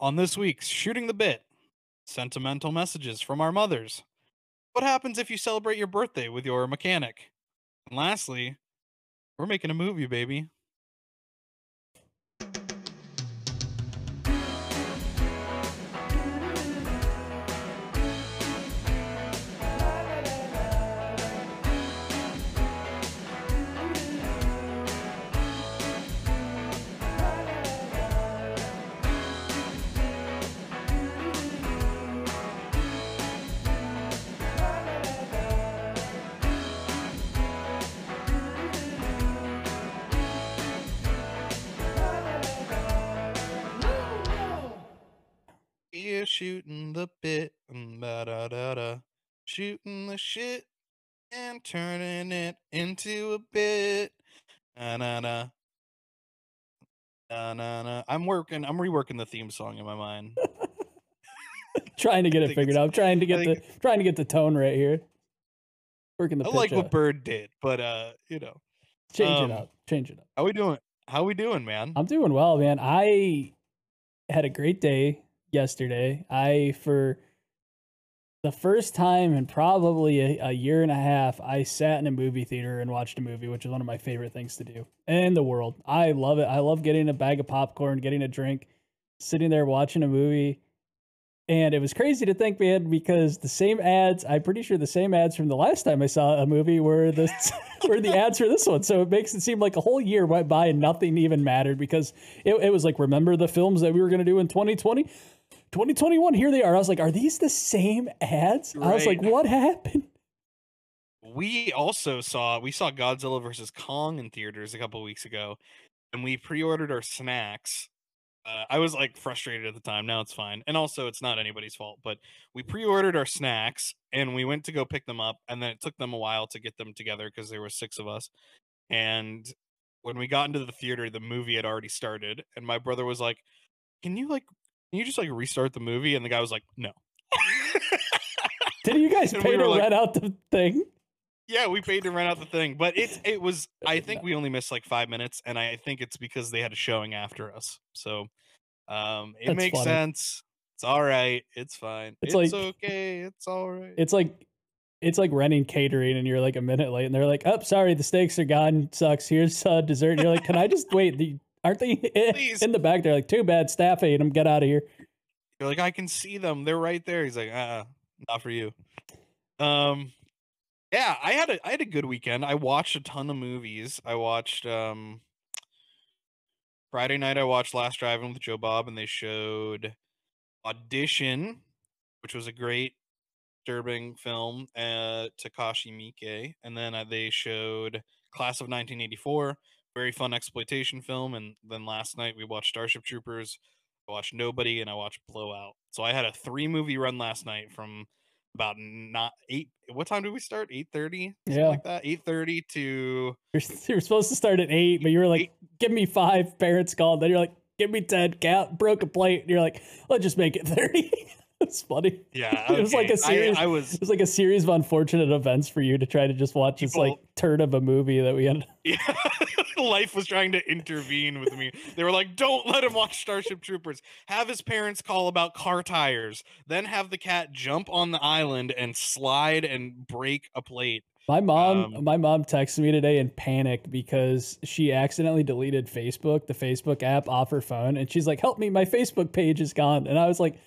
on this week's Shooting the Bit, sentimental messages from our mothers. What happens if you celebrate your birthday with your mechanic? And lastly, we're making a movie, baby. Shooting the bit, mm, da da da da, shooting the shit and turning it into a bit. Na na na. Na na na. I'm working. I'm reworking the theme song in my mind. trying to get it figured out. I'm trying to get the trying to get the tone right here. Working the I like what. Bird did, but uh, you know, Change um, it up. Change it up. how we doing? How we doing, man? I'm doing well, man. I had a great day yesterday. I for the first time in probably a, a year and a half, I sat in a movie theater and watched a movie, which is one of my favorite things to do in the world. I love it. I love getting a bag of popcorn, getting a drink, sitting there watching a movie. And it was crazy to think, man, because the same ads, I'm pretty sure the same ads from the last time I saw a movie were the were the ads for this one. So it makes it seem like a whole year went by and nothing even mattered because it, it was like, remember the films that we were going to do in 2020? 2021, here they are. I was like, are these the same ads? I was like, what happened? we also saw we saw Godzilla versus Kong in theaters a couple weeks ago, and we pre-ordered our snacks. Uh, I was like frustrated at the time. Now it's fine, and also it's not anybody's fault. But we pre-ordered our snacks, and we went to go pick them up, and then it took them a while to get them together because there were six of us. And when we got into the theater, the movie had already started, and my brother was like, "Can you like, you just like restart the movie?" And the guy was like, "No." Did you guys And pay we to like- rent out the thing? Yeah, we paid to rent out the thing, but it's it was. I think we only missed like five minutes, and I think it's because they had a showing after us. So, um, it That's makes funny. sense. It's all right. It's fine. It's It's, like- okay. It's all right. It's like it's like renting catering and you're like a minute late and they're like, oh, sorry, the steaks are gone. Sucks. Here's uh, dessert. And you're like, can I just wait? The, aren't they in, Please. in the back? They're like, too bad. Staff ate them. Get out of here. You're like, I can see them. They're right there. He's like, uh, not for you. Um, yeah, I had a I had a good weekend. I watched a ton of movies. I watched um Friday night. I watched Last Drive-In with Joe Bob, and they showed Audition, which was a great, disturbing film. Uh, Takashi Miike, and then uh, they showed Class of 1984, very fun exploitation film. And then last night we watched Starship Troopers. I watched Nobody and I watched Blowout. So I had a three movie run last night from about not eight. What time did we start? Eight thirty. Yeah. like that. Eight thirty to You're, you're supposed to start at eight, but you were like, give me five. Parents called. Then you're like, give me 10. Count, broke a plate. And you're like, let's just make it 30. it's funny. yeah. It was like a series- I, I was It was like a series of unfortunate events for you to try to just watch this like People- turd of a movie that we ended yeah. Life was trying to intervene with me. They were like, "Don't let him watch Starship Troopers. Have his parents call about car tires. Then have the cat jump on the island and slide and break a plate." My mom, Um, my mom texted me today in panic because she accidentally deleted Facebook, the Facebook app off her phone, and she's like, "Help me, my Facebook page is gone." And I was like,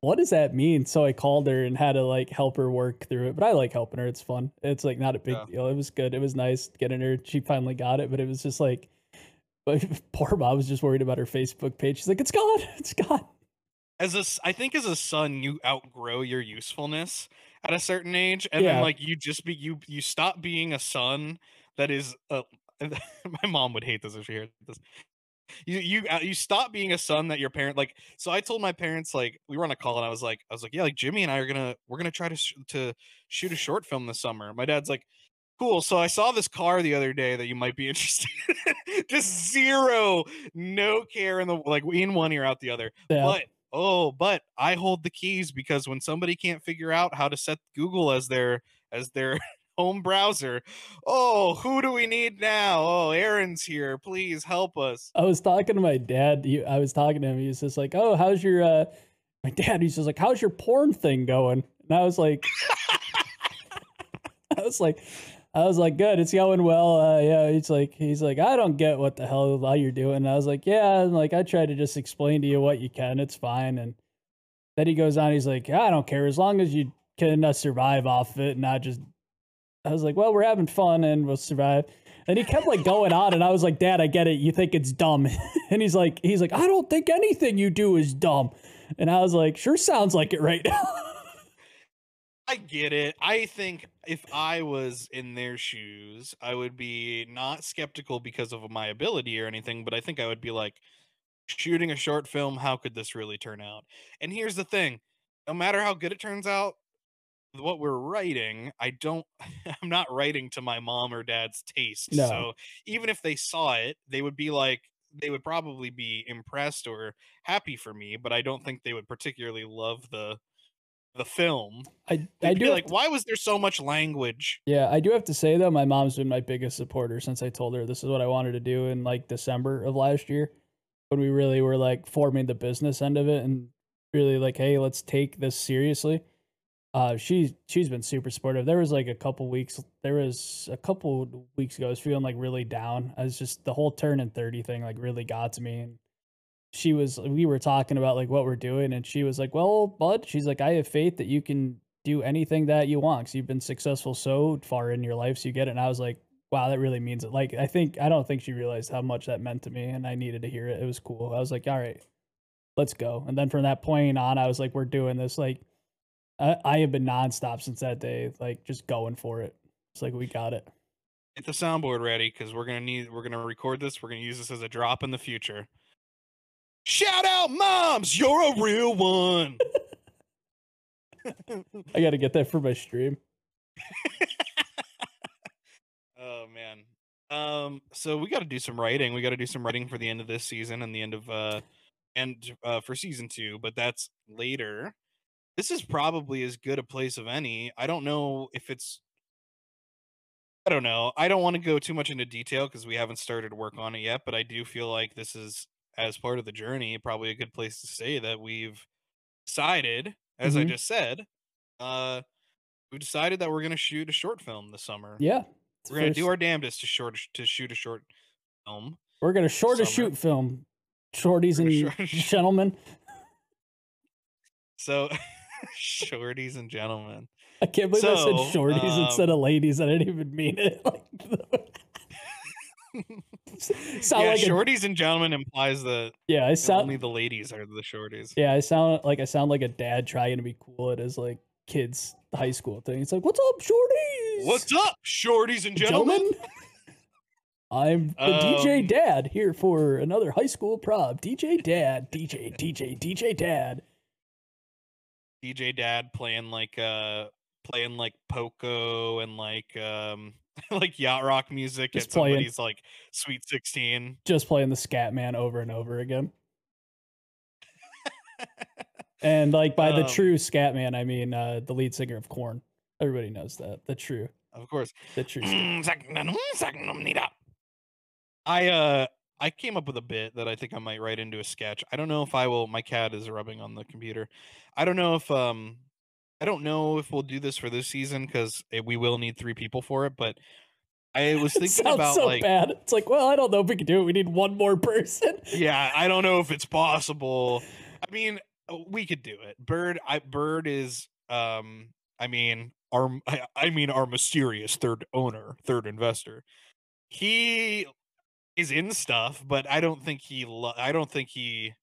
"What does that mean?" So I called her and had to like help her work through it. But I like helping her; it's fun. It's like not a big Yeah. deal. It was good. It was nice getting her. She finally got it, but it was just like, but poor mom was just worried about her Facebook page. She's like, "It's gone. It's gone." as a I think as a son you outgrow your usefulness at a certain age and Yeah. then like you just be you you stop being a son that is uh, a my mom would hate this if she heard this you you uh, you stop being a son that your parent like so I told my parents like we were on a call and I was like I was like yeah like Jimmy and I are gonna we're gonna try to sh- to shoot a short film this summer my dad's like cool so I saw this car the other day that you might be interested in. just zero no care in the like in one ear out the other Yeah. but oh, but I hold the keys because when somebody can't figure out how to set Google as their as their home browser. Oh, who do we need now? Oh, Aaron's here. Please help us. I was talking to my dad. He, I was talking to him. He was just like, "Oh, how's your?" uh My dad. He's just like, "How's your porn thing going?" And I was like, I was like, I was like, "Good, it's going well." Uh, yeah, he's like, he's like, "I don't get what the hell all you're doing." And I was like, "Yeah," and like I try to just explain to you what you can. It's fine. And then he goes on. He's like, "I don't care as long as you can uh, survive off it, and not just." I was like, "Well, we're having fun, and we'll survive." And he kept like going on, and I was like, "Dad, I get it. You think it's dumb." and he's like, "He's like, I don't think anything you do is dumb." And I was like, "Sure sounds like it right now." I get it. I think if I was in their shoes, I would be not skeptical because of my ability or anything, but I think I would be like, shooting a short film, how could this really turn out? And here's the thing no matter how good it turns out, what we're writing, I don't, I'm not writing to my mom or dad's taste. No. So even if they saw it, they would be like, they would probably be impressed or happy for me, but I don't think they would particularly love the the film. I I do like, to- why was there so much language? Yeah, I do have to say though, my mom's been my biggest supporter since I told her this is what I wanted to do in like December of last year, when we really were like forming the business end of it and really like, hey, let's take this seriously. Uh, she's she's been super supportive. There was like a couple weeks, there was a couple weeks ago, I was feeling like really down. I was just the whole turn thirty thing like really got to me, and she was we were talking about like what we're doing, and she was like, "Well, bud," she's like, "I have faith that you can do anything that you want because you've been successful so far in your life, so you get it." And I was like, "Wow, that really means it." Like, I think I don't think she realized how much that meant to me, and I needed to hear it. It was cool. I was like, "All right, let's go." And then from that point on, I was like, "We're doing this." Like, I, I have been nonstop since that day, like just going for it. It's like we got it. Get the soundboard ready because we're gonna need we're gonna record this. We're gonna use this as a drop in the future. Shout out, moms! You're a real one. I got to get that for my stream. oh man. Um. So we got to do some writing. We got to do some writing for the end of this season and the end of uh, and uh for season two. But that's later. This is probably as good a place of any. I don't know if it's. I don't know. I don't want to go too much into detail because we haven't started work on it yet. But I do feel like this is as part of the journey, probably a good place to say that we've decided, as I Mhm. just said, uh, we've decided that we're going to shoot a short film this summer. Yeah. We're gonna do first- our damnedest to short to shoot a short film. We're gonna short a shoot film, shorties and short- gentlemen. So, shorties and gentlemen. I can't believe I said So, shorties instead um, of ladies. I didn't even mean it. Like, sound yeah, like a, shorties and gentlemen implies that yeah. I sound only the ladies are the shorties. yeah. I sound like I sound like a dad trying to be cool at his like kids high school thing. It's like, what's up, shorties? What's up, shorties and gentlemen? I'm the DJ Um, Dad here for another high school prob. DJ Dad, DJ, DJ, DJ Dad. DJ Dad playing like uh playing like Poco and like um like yacht rock music Just at playing- somebody's like Sweet Sixteen. Just playing the Scat Man over and over again. And like by the Um, true Scat Man, I mean uh, the lead singer of Korn. Everybody knows that. The true, Of course. the true. Mm, I uh I came up with a bit that I think I might write into a sketch. I don't know if I will my cat is rubbing on the computer. I don't know if um I don't know if we'll do this for this season cuz we will need 3 people for it, but I was thinking sounds about so like bad. It's like, well, I don't know if we can do it. We need one more person. yeah, I don't know if it's possible. I mean, uh, we could do it. Bird I Bird is um I mean our I, I mean our mysterious third owner, third investor. He is in stuff, but I don't think he lo- I don't think he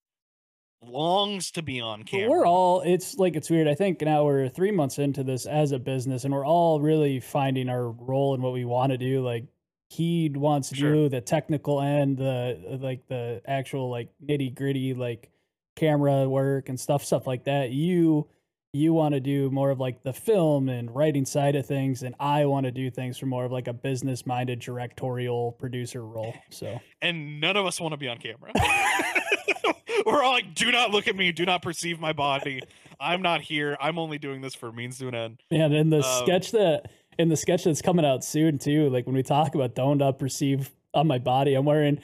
longs to be on camera. we're all. It's like it's weird. I think now we're three months into this as a business, and we're all really finding our role and what we want to do. Like he wants to Sure. do the technical end, the like the actual like nitty gritty like camera work and stuff, stuff like that. You you want to do more of like the film and writing side of things, and I want to do things for more of like a business minded directorial producer role. So and none of us want to be on camera. we're all like, do not look at me, do not perceive my body. I'm not here. I'm only doing this for means to an end. Man, in the Um, sketch that in the sketch that's coming out soon too, like when we talk about don't uh, perceive on my body, I'm wearing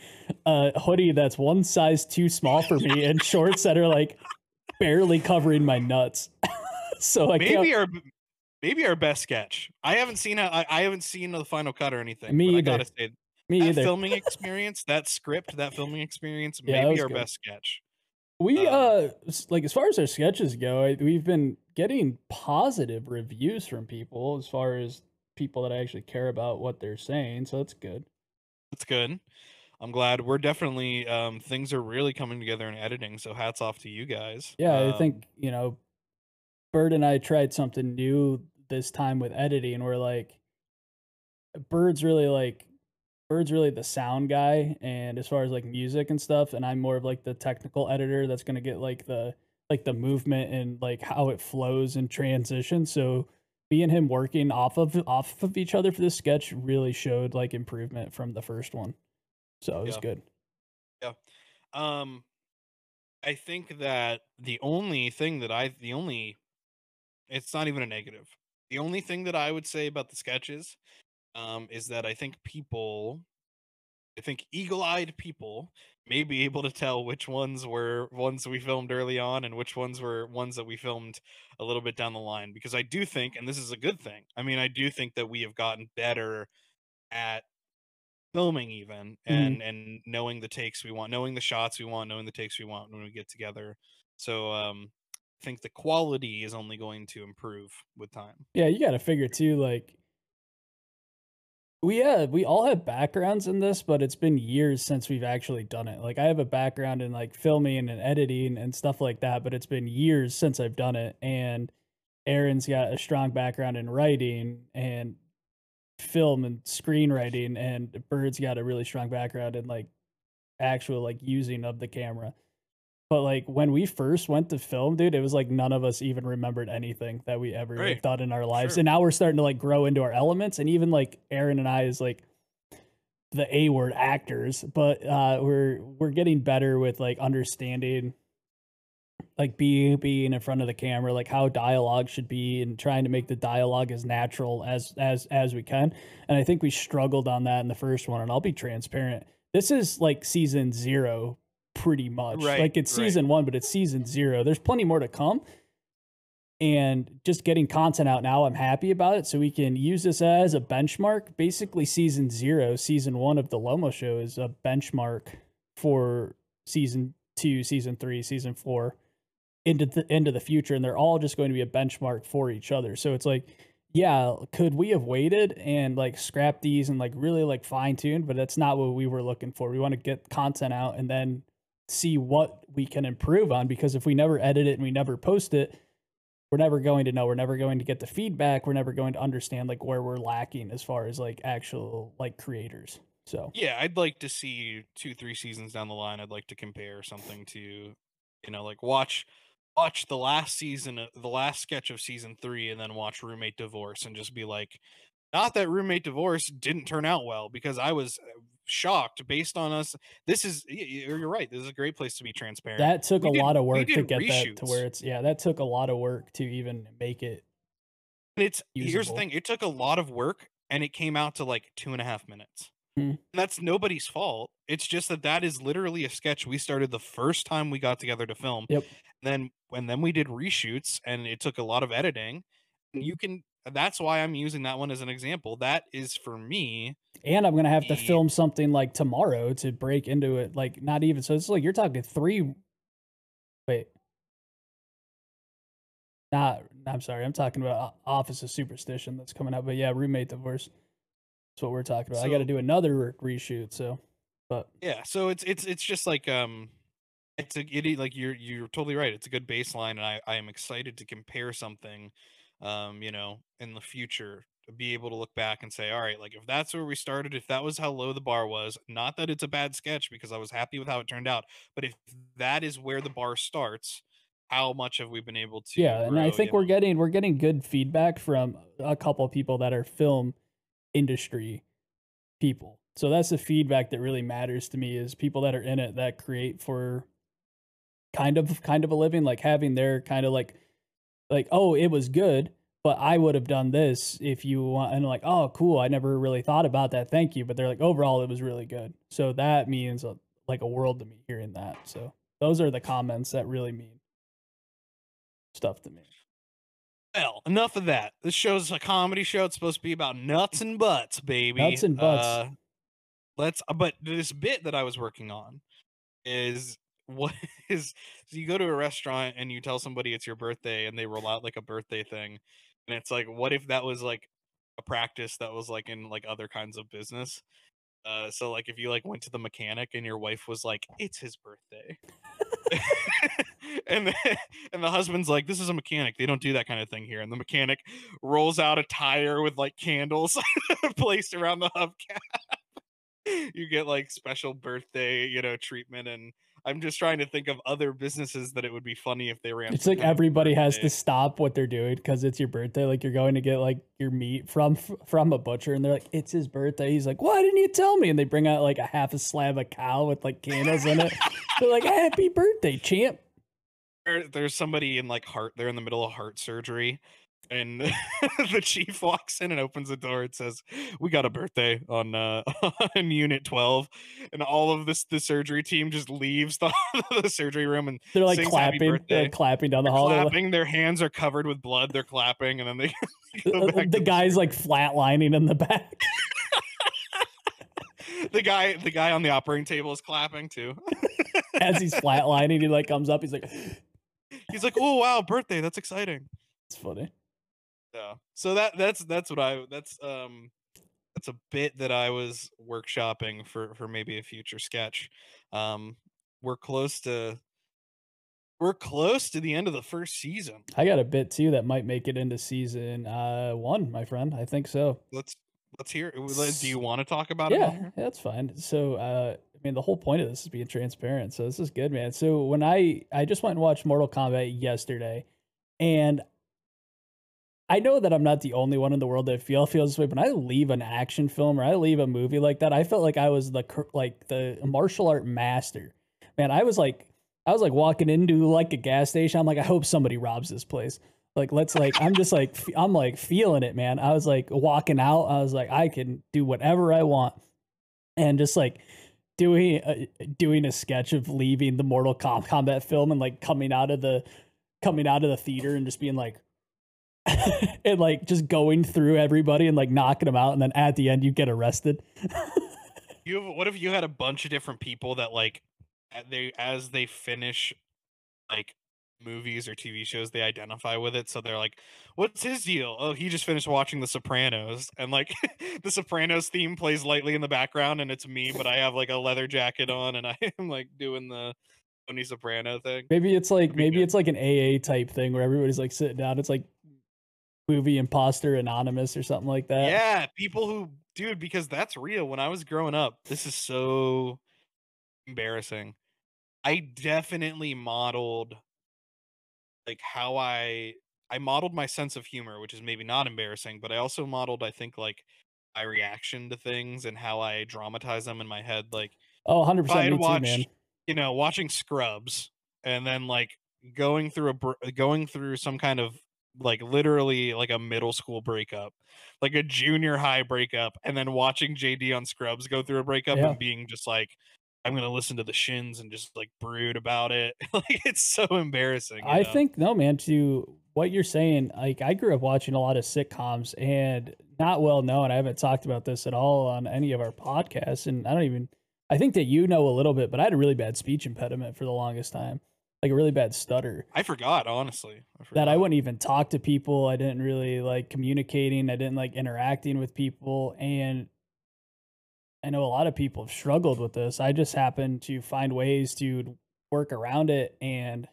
a hoodie that's one size too small for me and shorts that are like barely covering my nuts. so I maybe can't. our maybe our best sketch. I haven't seen a, I, I haven't seen the final cut or anything. Me but I either. gotta say Me that either. filming experience, that script, that filming experience, Yeah, maybe our good. best sketch. We Um, uh like as far as our sketches go, I, we've been getting positive reviews from people as far as people that I actually care about what they're saying, so that's good. That's good. I'm glad. We're definitely um things are really coming together in editing. So hats off to you guys. Yeah, I Um, think, you know, Bird and I tried something new this time with editing and we're like Bird's really like Bird's really the sound guy and as far as like music and stuff and I'm more of like the technical editor that's going to get like the like the movement and like how it flows and transitions. So me and him working off of off of each other for this sketch really showed like improvement from the first one. So it was Yeah. good. Yeah. Um, I think that the only thing that I, the only, it's not even a negative. The only thing that I would say about the sketches, um, is that I think people, I think eagle-eyed people may be able to tell which ones were ones we filmed early on and which ones were ones that we filmed a little bit down the line. Because I do think, and this is a good thing. I mean, I do think that we have gotten better at filming even Mhm. and and knowing the takes we want knowing the shots we want knowing the takes we want when we get together so um i think the quality is only going to improve with time Yeah, you got to figure too. Like, we have we all have backgrounds in this, but it's been years since we've actually done it. Like, I have a background in like filming and editing and stuff like that, but it's been years since I've done it. And Aaron's got a strong background in writing and film and screenwriting, and Bird's got a really strong background in like actual like using of the camera. But like when we first went to film, dude, it was like none of us even remembered anything that we ever like, thought in our lives. Sure. And now we're starting to like grow into our elements. And even like Aaron and I is like the A word actors, but uh we're we're getting better with like understanding like being being in front of the camera, like how dialogue should be and trying to make the dialogue as natural as as as we can. And I think we struggled on that in the first one, and I'll be transparent. This is like season zero pretty much. Right, like it's right. season one, but it's season zero. There's plenty more to come. And just getting content out now, I'm happy about it. So we can use this as a benchmark. Basically, season zero, season one of the Lomo show is a benchmark for season two, season three, season four into the into the future. And they're all just going to be a benchmark for each other. So it's like, yeah, could we have waited and like scrapped these and like really like fine tuned? But that's not what we were looking for. We want to get content out and then see what we can improve on because if we never edit it and we never post it, we're never going to know. We're never going to get the feedback. We're never going to understand like where we're lacking as far as like actual like creators. So yeah i'd like to see two three seasons down the line i'd like to compare something to you know like watch watch the last season the last sketch of season three and then watch roommate divorce and just be like not that roommate divorce didn't turn out well because i was uh, shocked based on us this is you're right this is a great place to be transparent that took We a lot of work to get that to where it's yeah, that took a lot of work to even make it. And it's here's the thing: it took a lot of work, and it came out to like two and a half minutes. Hmm. And that's nobody's fault. It's just that that is literally a sketch we started the first time we got together to film. Yep. Then when then we did reshoots, and it took a lot of editing. You can. That's why I'm using that one as an example. That is for me. And I'm gonna have to film something like tomorrow to break into it. Like not even so it's like you're talking three wait. Not I'm sorry, I'm talking about Office of Superstition that's coming out. But yeah, roommate divorce. That's what we're talking about. I gotta do another reshoot, so but Yeah. So it's it's it's just like um. It's a it, like you're you're totally right. It's a good baseline, and I I am excited to compare something, um, you know, in the future to be able to look back and say, all right, like if that's where we started, if that was how low the bar was, not that it's a bad sketch because I was happy with how it turned out, but if that is where the bar starts, how much have we been able to? yeah, and I think we're know? getting we're getting good feedback from a couple people that are film industry people. So that's the feedback that really matters to me is people that are in it that create for kind of kind of a living, like having their kind of like like, oh, it was good, but I would have done this if you want and like, oh, cool, I never really thought about that. Thank you. But they're like, overall, it was really good. So that means a, like a world to me hearing that. So those are the comments that really mean stuff to me. Well, enough of that. This show's a comedy show. It's supposed to be about nuts and butts, baby. Nuts and butts. Uh, let's. But this bit that I was working on is what is so you go to a restaurant and you tell somebody it's your birthday and they roll out like a birthday thing and it's like what if that was like a practice that was like in like other kinds of business uh so like if you like went to the mechanic and your wife was like it's his birthday. And the, and the husband's like this is a mechanic. They don't do that kind of thing here. And the mechanic rolls out a tire with like candles placed around the hubcap. You get like special birthday you know treatment and I'm just trying to think of other businesses that it would be funny if they ran. It's like everybody has to stop what they're doing because it's your birthday. Like you're going to get like your meat from from a butcher, and they're like, "It's his birthday." He's like, "Why didn't you tell me?" And they bring out like a half a slab of cow with like candles in it. they're like, "Happy birthday, champ!" there's somebody in like heart. They're in the middle of heart surgery, and the chief walks in and opens the door and says, "We got a birthday on uh on unit 12." And all of this the surgery team just leaves the, the surgery room and they're like clapping, they're clapping down the hall. Clapping, their hands are covered with blood. They're clapping, and then they the, the guy's like flatlining in the back. the guy, the guy on the operating table is clapping too. As he's flatlining, he like comes up. He's like, he's like, "Oh wow, birthday! That's exciting." It's funny. Yeah. So that that's that's what I that's um that's a bit that I was workshopping for for maybe a future sketch. Um we're close to we're close to the end of the first season. I got a bit too that might make it into season uh 1, my friend. I think so. Let's let's hear do you want to talk about yeah, it? Yeah, that's fine. So uh I mean the whole point of this is being transparent. So this is good, man. So when I I just went and watched Mortal Kombat yesterday and I know that I'm not the only one in the world that feel feels this way, but when I leave an action film or I leave a movie like that, I felt like I was the like the martial art master. Man, I was like I was like walking into like a gas station. I'm like, I hope somebody robs this place. Like, let's like, I'm just like, I'm like feeling it, man. I was like walking out. I was like, I can do whatever I want, and just like doing a, doing a sketch of leaving the Mortal Kombat film and like coming out of the coming out of the theater and just being like, and like just going through everybody and like knocking them out, and then at the end you get arrested. you have, what if you had a bunch of different people that like they as they finish like movies or TV shows they identify with it so they're like what's his deal oh he just finished watching the sopranos and like the sopranos theme plays lightly in the background and it's me but I have like a leather jacket on and I am like doing the Tony Soprano thing maybe it's like maybe good. it's like an AA type thing where everybody's like sitting down it's like movie Imposter Anonymous or something like that. Yeah, people who, dude, because that's real. When I was growing up, this is so embarrassing. I definitely modeled like how I I modeled my sense of humor, which is maybe not embarrassing, but I also modeled I think like my reaction to things and how I dramatize them in my head like Oh, 100% me watched, too, man. You know, watching Scrubs and then like going through a going through some kind of like literally like a middle school breakup, like a junior high breakup, and then watching JD on Scrubs go through a breakup yeah. and being just like, I'm gonna listen to the shins and just like brood about it. like it's so embarrassing. I know? think no, man. To what you're saying, like I grew up watching a lot of sitcoms and not well known. I haven't talked about this at all on any of our podcasts, and I don't even. I think that you know a little bit, but I had a really bad speech impediment for the longest time like a really bad stutter. I forgot, honestly. I forgot. That I wouldn't even talk to people. I didn't really like communicating. I didn't like interacting with people. And I know a lot of people have struggled with this. I just happen to find ways to work around it and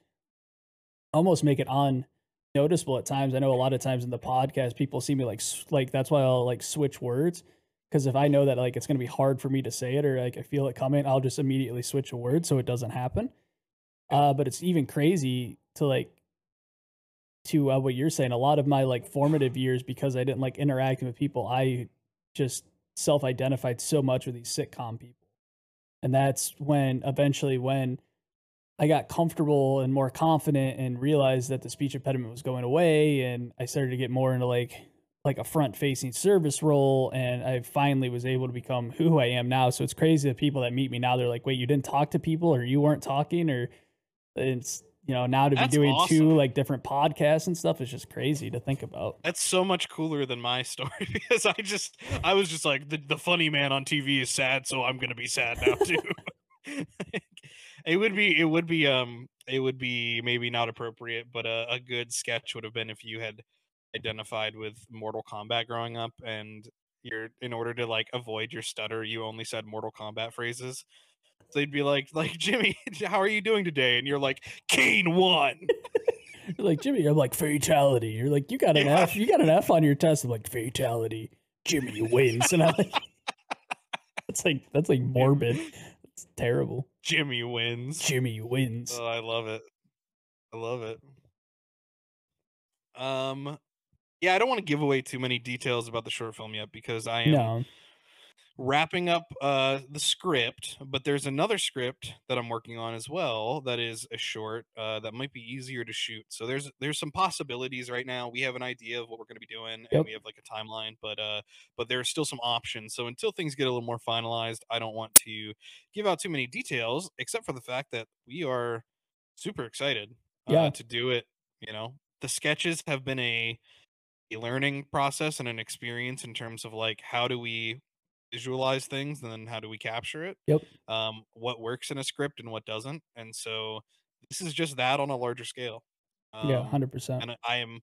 almost make it unnoticeable at times. I know a lot of times in the podcast, people see me like, like that's why I'll like switch words. Cause if I know that like it's going to be hard for me to say it or like I feel it coming, I'll just immediately switch a word so it doesn't happen. Uh, but it's even crazy to like to uh, what you're saying. A lot of my like formative years, because I didn't like interacting with people, I just self-identified so much with these sitcom people, and that's when eventually when I got comfortable and more confident and realized that the speech impediment was going away and I started to get more into like like a front facing service role and I finally was able to become who I am now. So it's crazy that people that meet me now they're like, "Wait, you didn't talk to people or you weren't talking or it's you know, now to That's be doing awesome. two like different podcasts and stuff is just crazy to think about. That's so much cooler than my story because I just I was just like the, the funny man on TV is sad, so I'm gonna be sad now too. it would be it would be um it would be maybe not appropriate, but a, a good sketch would have been if you had identified with Mortal Kombat growing up and you're in order to like avoid your stutter, you only said Mortal Kombat phrases. So they'd be like, like Jimmy, how are you doing today? And you're like, Kane won. You're like Jimmy, I'm like fatality. You're like, you got an Yeah. F. You got an F on your test. I'm like fatality. Jimmy wins, and I'm like, that's like that's like morbid. It's terrible. Jimmy wins. Jimmy wins. Oh, I love it. I love it. Um, yeah, I don't want to give away too many details about the short film yet because I am no, wrapping up uh the script, but there's another script that I'm working on as well that is a short uh that might be easier to shoot. So there's there's some possibilities right now. We have an idea of what we're going to be doing and Yep. we have like a timeline, but uh but there's still some options. So until things get a little more finalized, I don't want to give out too many details except for the fact that we are super excited uh, Yeah. to do it, you know. The sketches have been a a learning process and an experience in terms of like how do we visualize things and then how do we capture it Yep. um what works in a script and what doesn't and so this is just that on a larger scale yeah, um hundred percent. and i am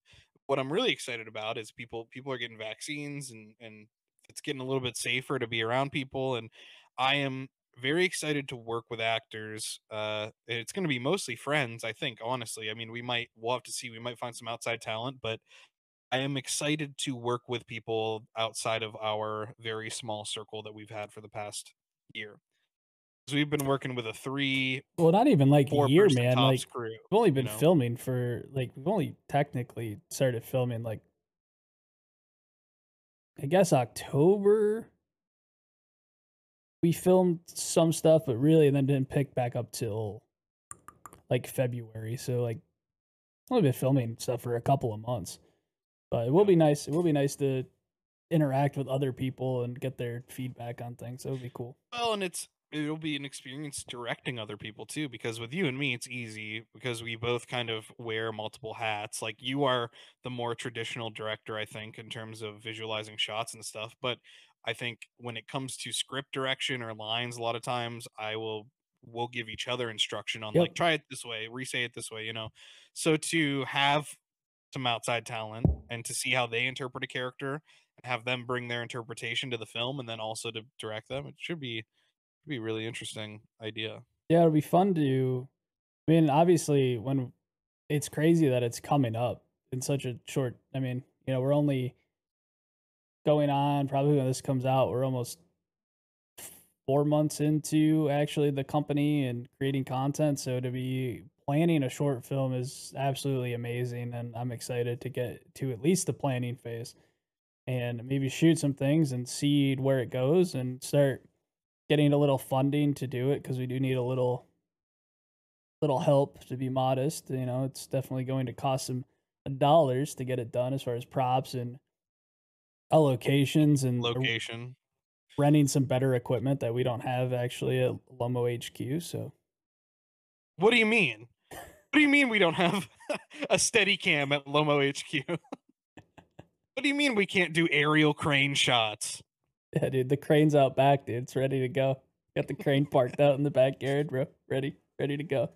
what i'm really excited about is people people are getting vaccines and and it's getting a little bit safer to be around people and i am very excited to work with actors uh it's going to be mostly friends i think honestly i mean we might we'll have to see we might find some outside talent but I am excited to work with people outside of our very small circle that we've had for the past year. So we've been working with a three, Well, not even like a year, man. Like crew. we've only been know? filming for like we've only technically started filming like I guess October. We filmed some stuff, but really then didn't pick back up till like February. So like only been filming stuff for a couple of months. But it will be nice. It will be nice to interact with other people and get their feedback on things. It would be cool. Well, and it's it'll be an experience directing other people too because with you and me it's easy because we both kind of wear multiple hats like you are the more traditional director i think in terms of visualizing shots and stuff but i think when it comes to script direction or lines a lot of times i will we'll give each other instruction on like try it this way re-say it this way you know so to have some outside talent and to see how they interpret a character and have them bring their interpretation to the film and then also to direct them it should be be a really interesting idea. Yeah, it'll be fun to. I mean, obviously, when it's crazy that it's coming up in such a short. I mean, you know, we're only going on probably when this comes out. We're almost four months into actually the company and creating content. So to be planning a short film is absolutely amazing, and I'm excited to get to at least the planning phase and maybe shoot some things and see where it goes and start getting a little funding to do it because we do need a little little help to be modest you know it's definitely going to cost some dollars to get it done as far as props and allocations and Location. renting some better equipment that we don't have actually at Lomo HQ so What do you mean? What do you mean we don't have a steady cam at Lomo HQ? what do you mean we can't do aerial crane shots? yeah dude the crane's out back dude it's ready to go got the crane parked out in the backyard bro ready ready to go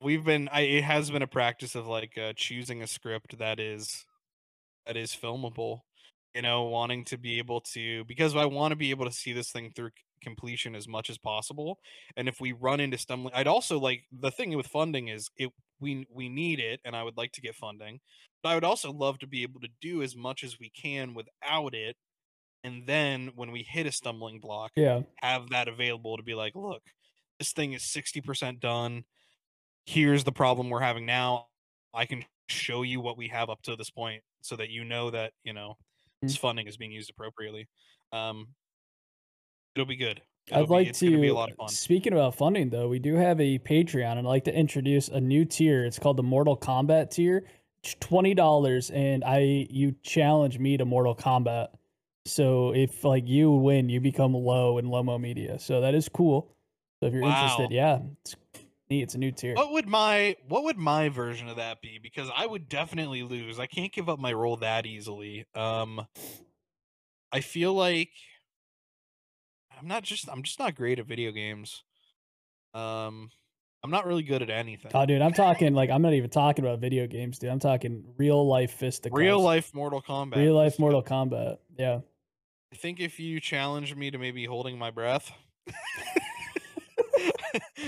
We've been I it has been a practice of like uh, choosing a script that is that is filmable. You know, wanting to be able to because I want to be able to see this thing through completion as much as possible. And if we run into stumbling, I'd also like the thing with funding is it we we need it, and I would like to get funding. But I would also love to be able to do as much as we can without it. And then when we hit a stumbling block, yeah have that available to be like, look, this thing is 60% done. Here's the problem we're having now. I can show you what we have up to this point so that you know that, you know, this funding is being used appropriately. Um it'll be good. It'll I'd like be a to. lot of fun. Speaking about funding, though, we do have a Patreon, and I'd like to introduce a new tier. It's called the Mortal Kombat tier. It's twenty dollars, and I you challenge me to Mortal Kombat. So if like you win, you become low in Lomo Media. So that is cool. So if you're Wow. interested, yeah, it's neat. It's a new tier. What would my what would my version of that be? Because I would definitely lose. I can't give up my role that easily. Um I feel like I'm not just I'm just not great at video games. Um I'm not really good at anything. Oh, dude, I'm talking like I'm not even talking about video games, dude. I'm talking real life fisticuffs. Real life Mortal Kombat. real life. Mortal Kombat. Yeah. I think if you challenge me to maybe holding my breath,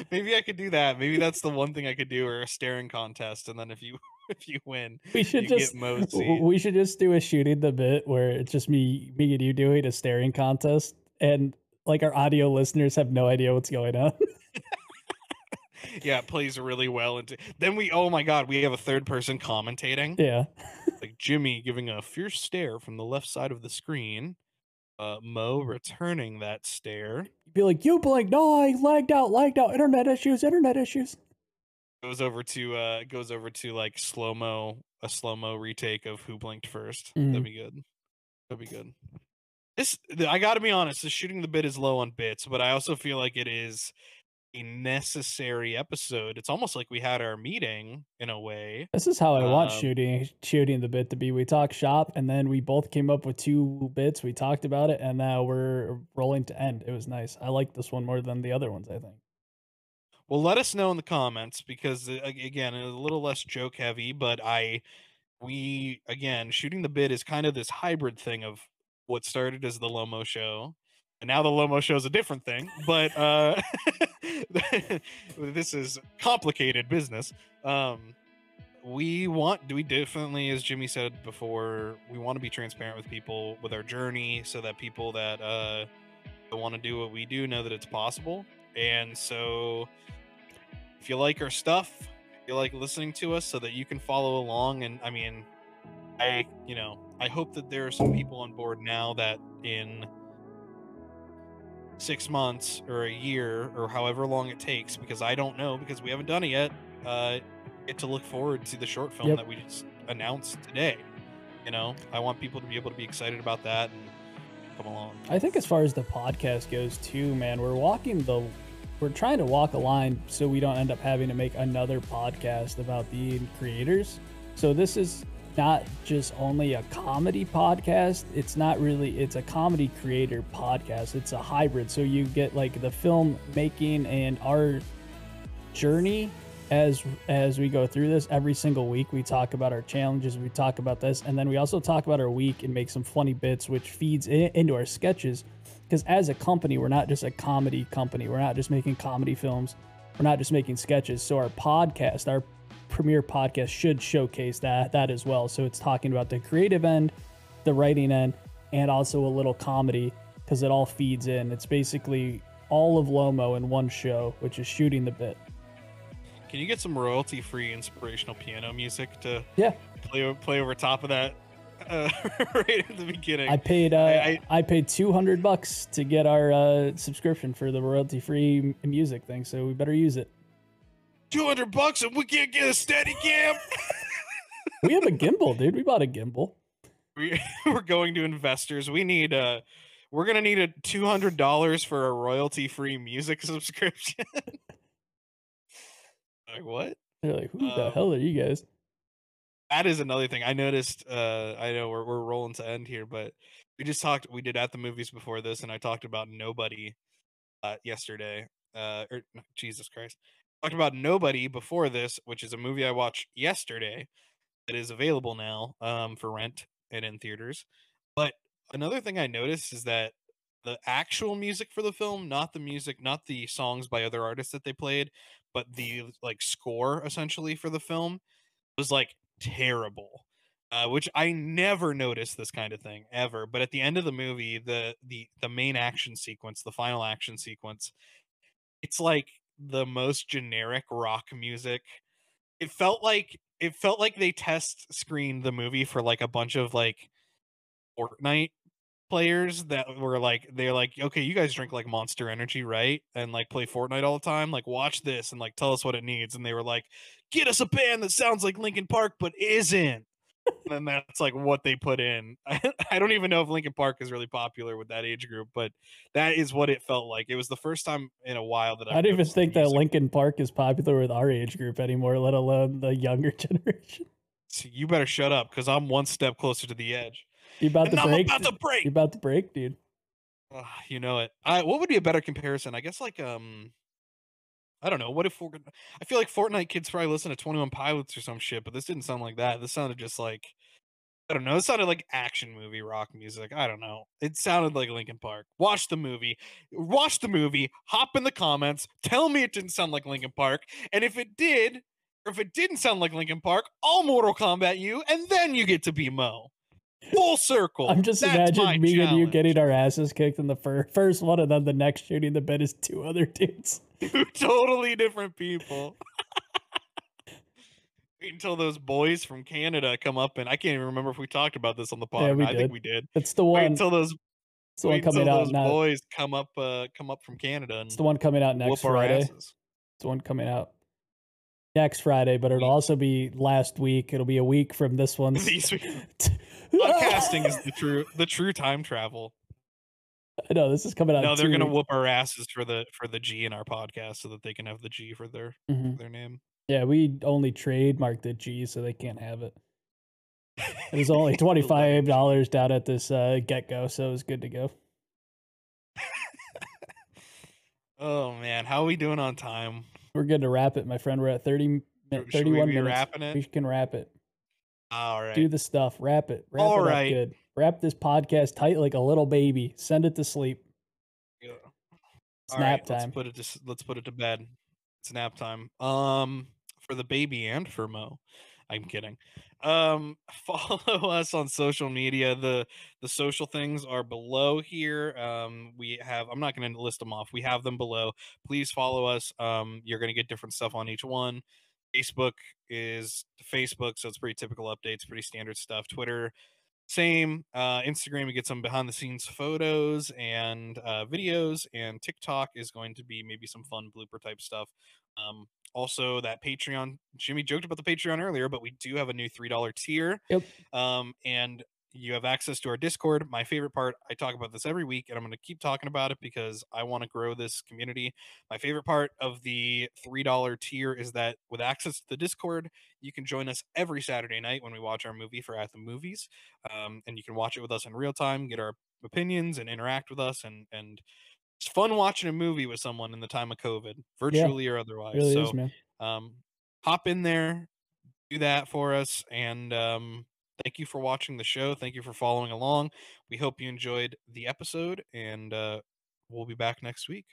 maybe I could do that. Maybe that's the one thing I could do, or a staring contest, and then if you if you win, We should just get Mo's w- seat. we should just do a shooting the bit where it's just me me and you doing a staring contest and like our audio listeners have no idea what's going on. yeah, it plays really well into. Then we, oh my god, we have a third person commentating, yeah. like Jimmy giving a fierce stare from the left side of the screen. Uh, Mo returning that stare. Be like, you blinked, no, I lagged out, lagged out, internet issues, internet issues. Goes over to uh, goes over to like slow mo, a slow mo retake of Who Blinked 1st Mhm. That'd be good. That'd be good. This, I got to be honest. The shooting the bit is low on bits, but I also feel like it is a necessary episode. It's almost like we had our meeting in a way. This is how I want Um, shooting shooting the bit to be. We talk shop and then we both came up with two bits. We talked about it and now we're rolling to end. It was nice. I like this one more than the other ones, I think. Well, let us know in the comments because uh, again, it's a little less joke heavy, but I we again shooting the bit is kind of this hybrid thing of what started as the Lomo show, and now the Lomo show is a different thing. But uh, this is complicated business. Um, we want we definitely, as Jimmy said before, we want to be transparent with people with our journey, so that people that uh, want to do what we do know that it's possible. And so if you like our stuff, you like listening to us so that you can follow along and I mean I you know, I hope that there are some people on board now that in 6 months or a year or however long it takes because I don't know because we haven't done it yet, uh get to look forward to the short film Yep. that we just announced today. You know, I want people to be able to be excited about that and come along. I think as far as the podcast goes too, man, we're walking the we're trying to walk a line so we don't end up having to make another podcast about being creators. So this is not just only a comedy podcast. It's not really it's a comedy creator podcast. It's a hybrid. So you get like the film making and our journey as as we go through this every single week we talk about our challenges we talk about this and then we also talk about our week and make some funny bits which feeds in, into our sketches because as a company we're not just a comedy company we're not just making comedy films we're not just making sketches so our podcast our premiere podcast should showcase that that as well so it's talking about the creative end the writing end and also a little comedy because it all feeds in it's basically all of lomo in one show which is shooting the bit Can you get some royalty free inspirational piano music to yeah play play over top of that uh, right at the beginning? I paid uh, I- I, paid two hundred bucks to get our uh, subscription for the royalty free music thing, so we better use it. 200 bucks and we can't get a steady cam. We have a gimbal, dude. We bought a gimbal. we, we're going to investors. We need a. we're gonna need a two hundred dollars for a royalty free music subscription. like what? They're like, who the Um, hell are you guys? That is another thing I noticed. Uh, I know we're we're rolling to end here, but we just talked. We did at the movies before this, and I talked about Nobody uh, yesterday. Uh, or Jesus Christ, talked about Nobody before this, which is a movie I watched yesterday that is available now um, for rent and in theaters. But another thing I noticed is that the actual music for the film, not the music, not the songs by other artists that they played, but the like score essentially for the film was like terrible. Uh, which I never noticed this kind of thing ever. But at the end of the movie, the the the main action sequence, the final action sequence, it's like the most generic rock music. It felt like it felt like they test screened the movie for like a bunch of like Fortnite players that were like they're like okay you guys drink like monster energy right? And like play fortnite all the time? Like watch this and like tell us what it needs. And they were like get us a band that sounds like linkin park but isn't and that's like what they put in I, I don't even know if linkin park is really popular with that age group but that is what it felt like it was the first time in a while that i don't even think that linkin park is popular with our age group anymore let alone the younger generation so you better shut up because i'm one step closer to the edge you about to break? I'm about to break. You about to break, dude. Uh, you know it. I, what would be a better comparison? I guess like um, I don't know. What if we're? I feel like Fortnite kids probably listen to Twenty One Pilots or some shit, but this didn't sound like that. This sounded just like I don't know. It sounded like action movie rock music. I don't know. It sounded like Linkin Park. Watch the movie. Watch the movie. Hop in the comments. Tell me it didn't sound like Linkin Park. And if it did, or if it didn't sound like Linkin Park, I'll Mortal Kombat you, and then you get to be Mo full circle. I'm just That's imagining me challenge. and you getting our asses kicked in the fir- first one, and then the next shooting the bed is two other dudes. Two totally different people. Wait until those boys from Canada come up, and I can't even remember if we talked about this on the podcast. Yeah, I think we did. It's the Wait one. until those, It's the one coming until out those now. boys come up, uh, come up from Canada and It's the one coming out next Friday. asses. It's the one coming out next Friday, but it'll also be last week. It'll be a week from this one. Podcasting is the true, the true time travel. I know this is coming out. No, they're two gonna whoop our asses for the for the G in our podcast, so that they can have the G for their Mhm. their name. Yeah, we only trademarked the G, so they can't have it. It was only twenty five dollars down at this uh, get go, so it was good to go. Oh man, how are we doing on time? We're good to wrap it, my friend. We're at thirty min- Should we be minutes. We can wrap it. All right. Do the stuff. Wrap it. Wrap All it right. good. Wrap this podcast tight like a little baby. Send it to sleep. Yeah. It's All nap right, time. Let's put it to let's put it to bed. It's nap time. Um, for the baby and for Mo. I'm kidding. Um, follow us on social media. The the social things are below here. Um, we have. I'm not going to list them off. We have them below. Please follow us. Um, you're going to get different stuff on each one. Facebook is Facebook, so it's pretty typical updates, pretty standard stuff. Twitter, same. Uh, Instagram, you get some behind the scenes photos and uh, videos, and TikTok is going to be maybe some fun blooper type stuff. Um, also, that Patreon. Jimmy joked about the Patreon earlier, but we do have a new three dollar tier. Yep. Um, and you have access to our Discord. My favorite part, I talk about this every week, and I'm going to keep talking about it because I want to grow this community. My favorite part of the $3 tier is that with access to the Discord, you can join us every Saturday night when we watch our movie for At the Movies. Um, and you can watch it with us in real time, get our opinions, and interact with us. And, and it's fun watching a movie with someone in the time of COVID, virtually or otherwise. really so, is, man. um, hop in there, do that for us, and um, thank you for watching the show. Thank you for following along. We hope you enjoyed the episode, and uh, we'll be back next week.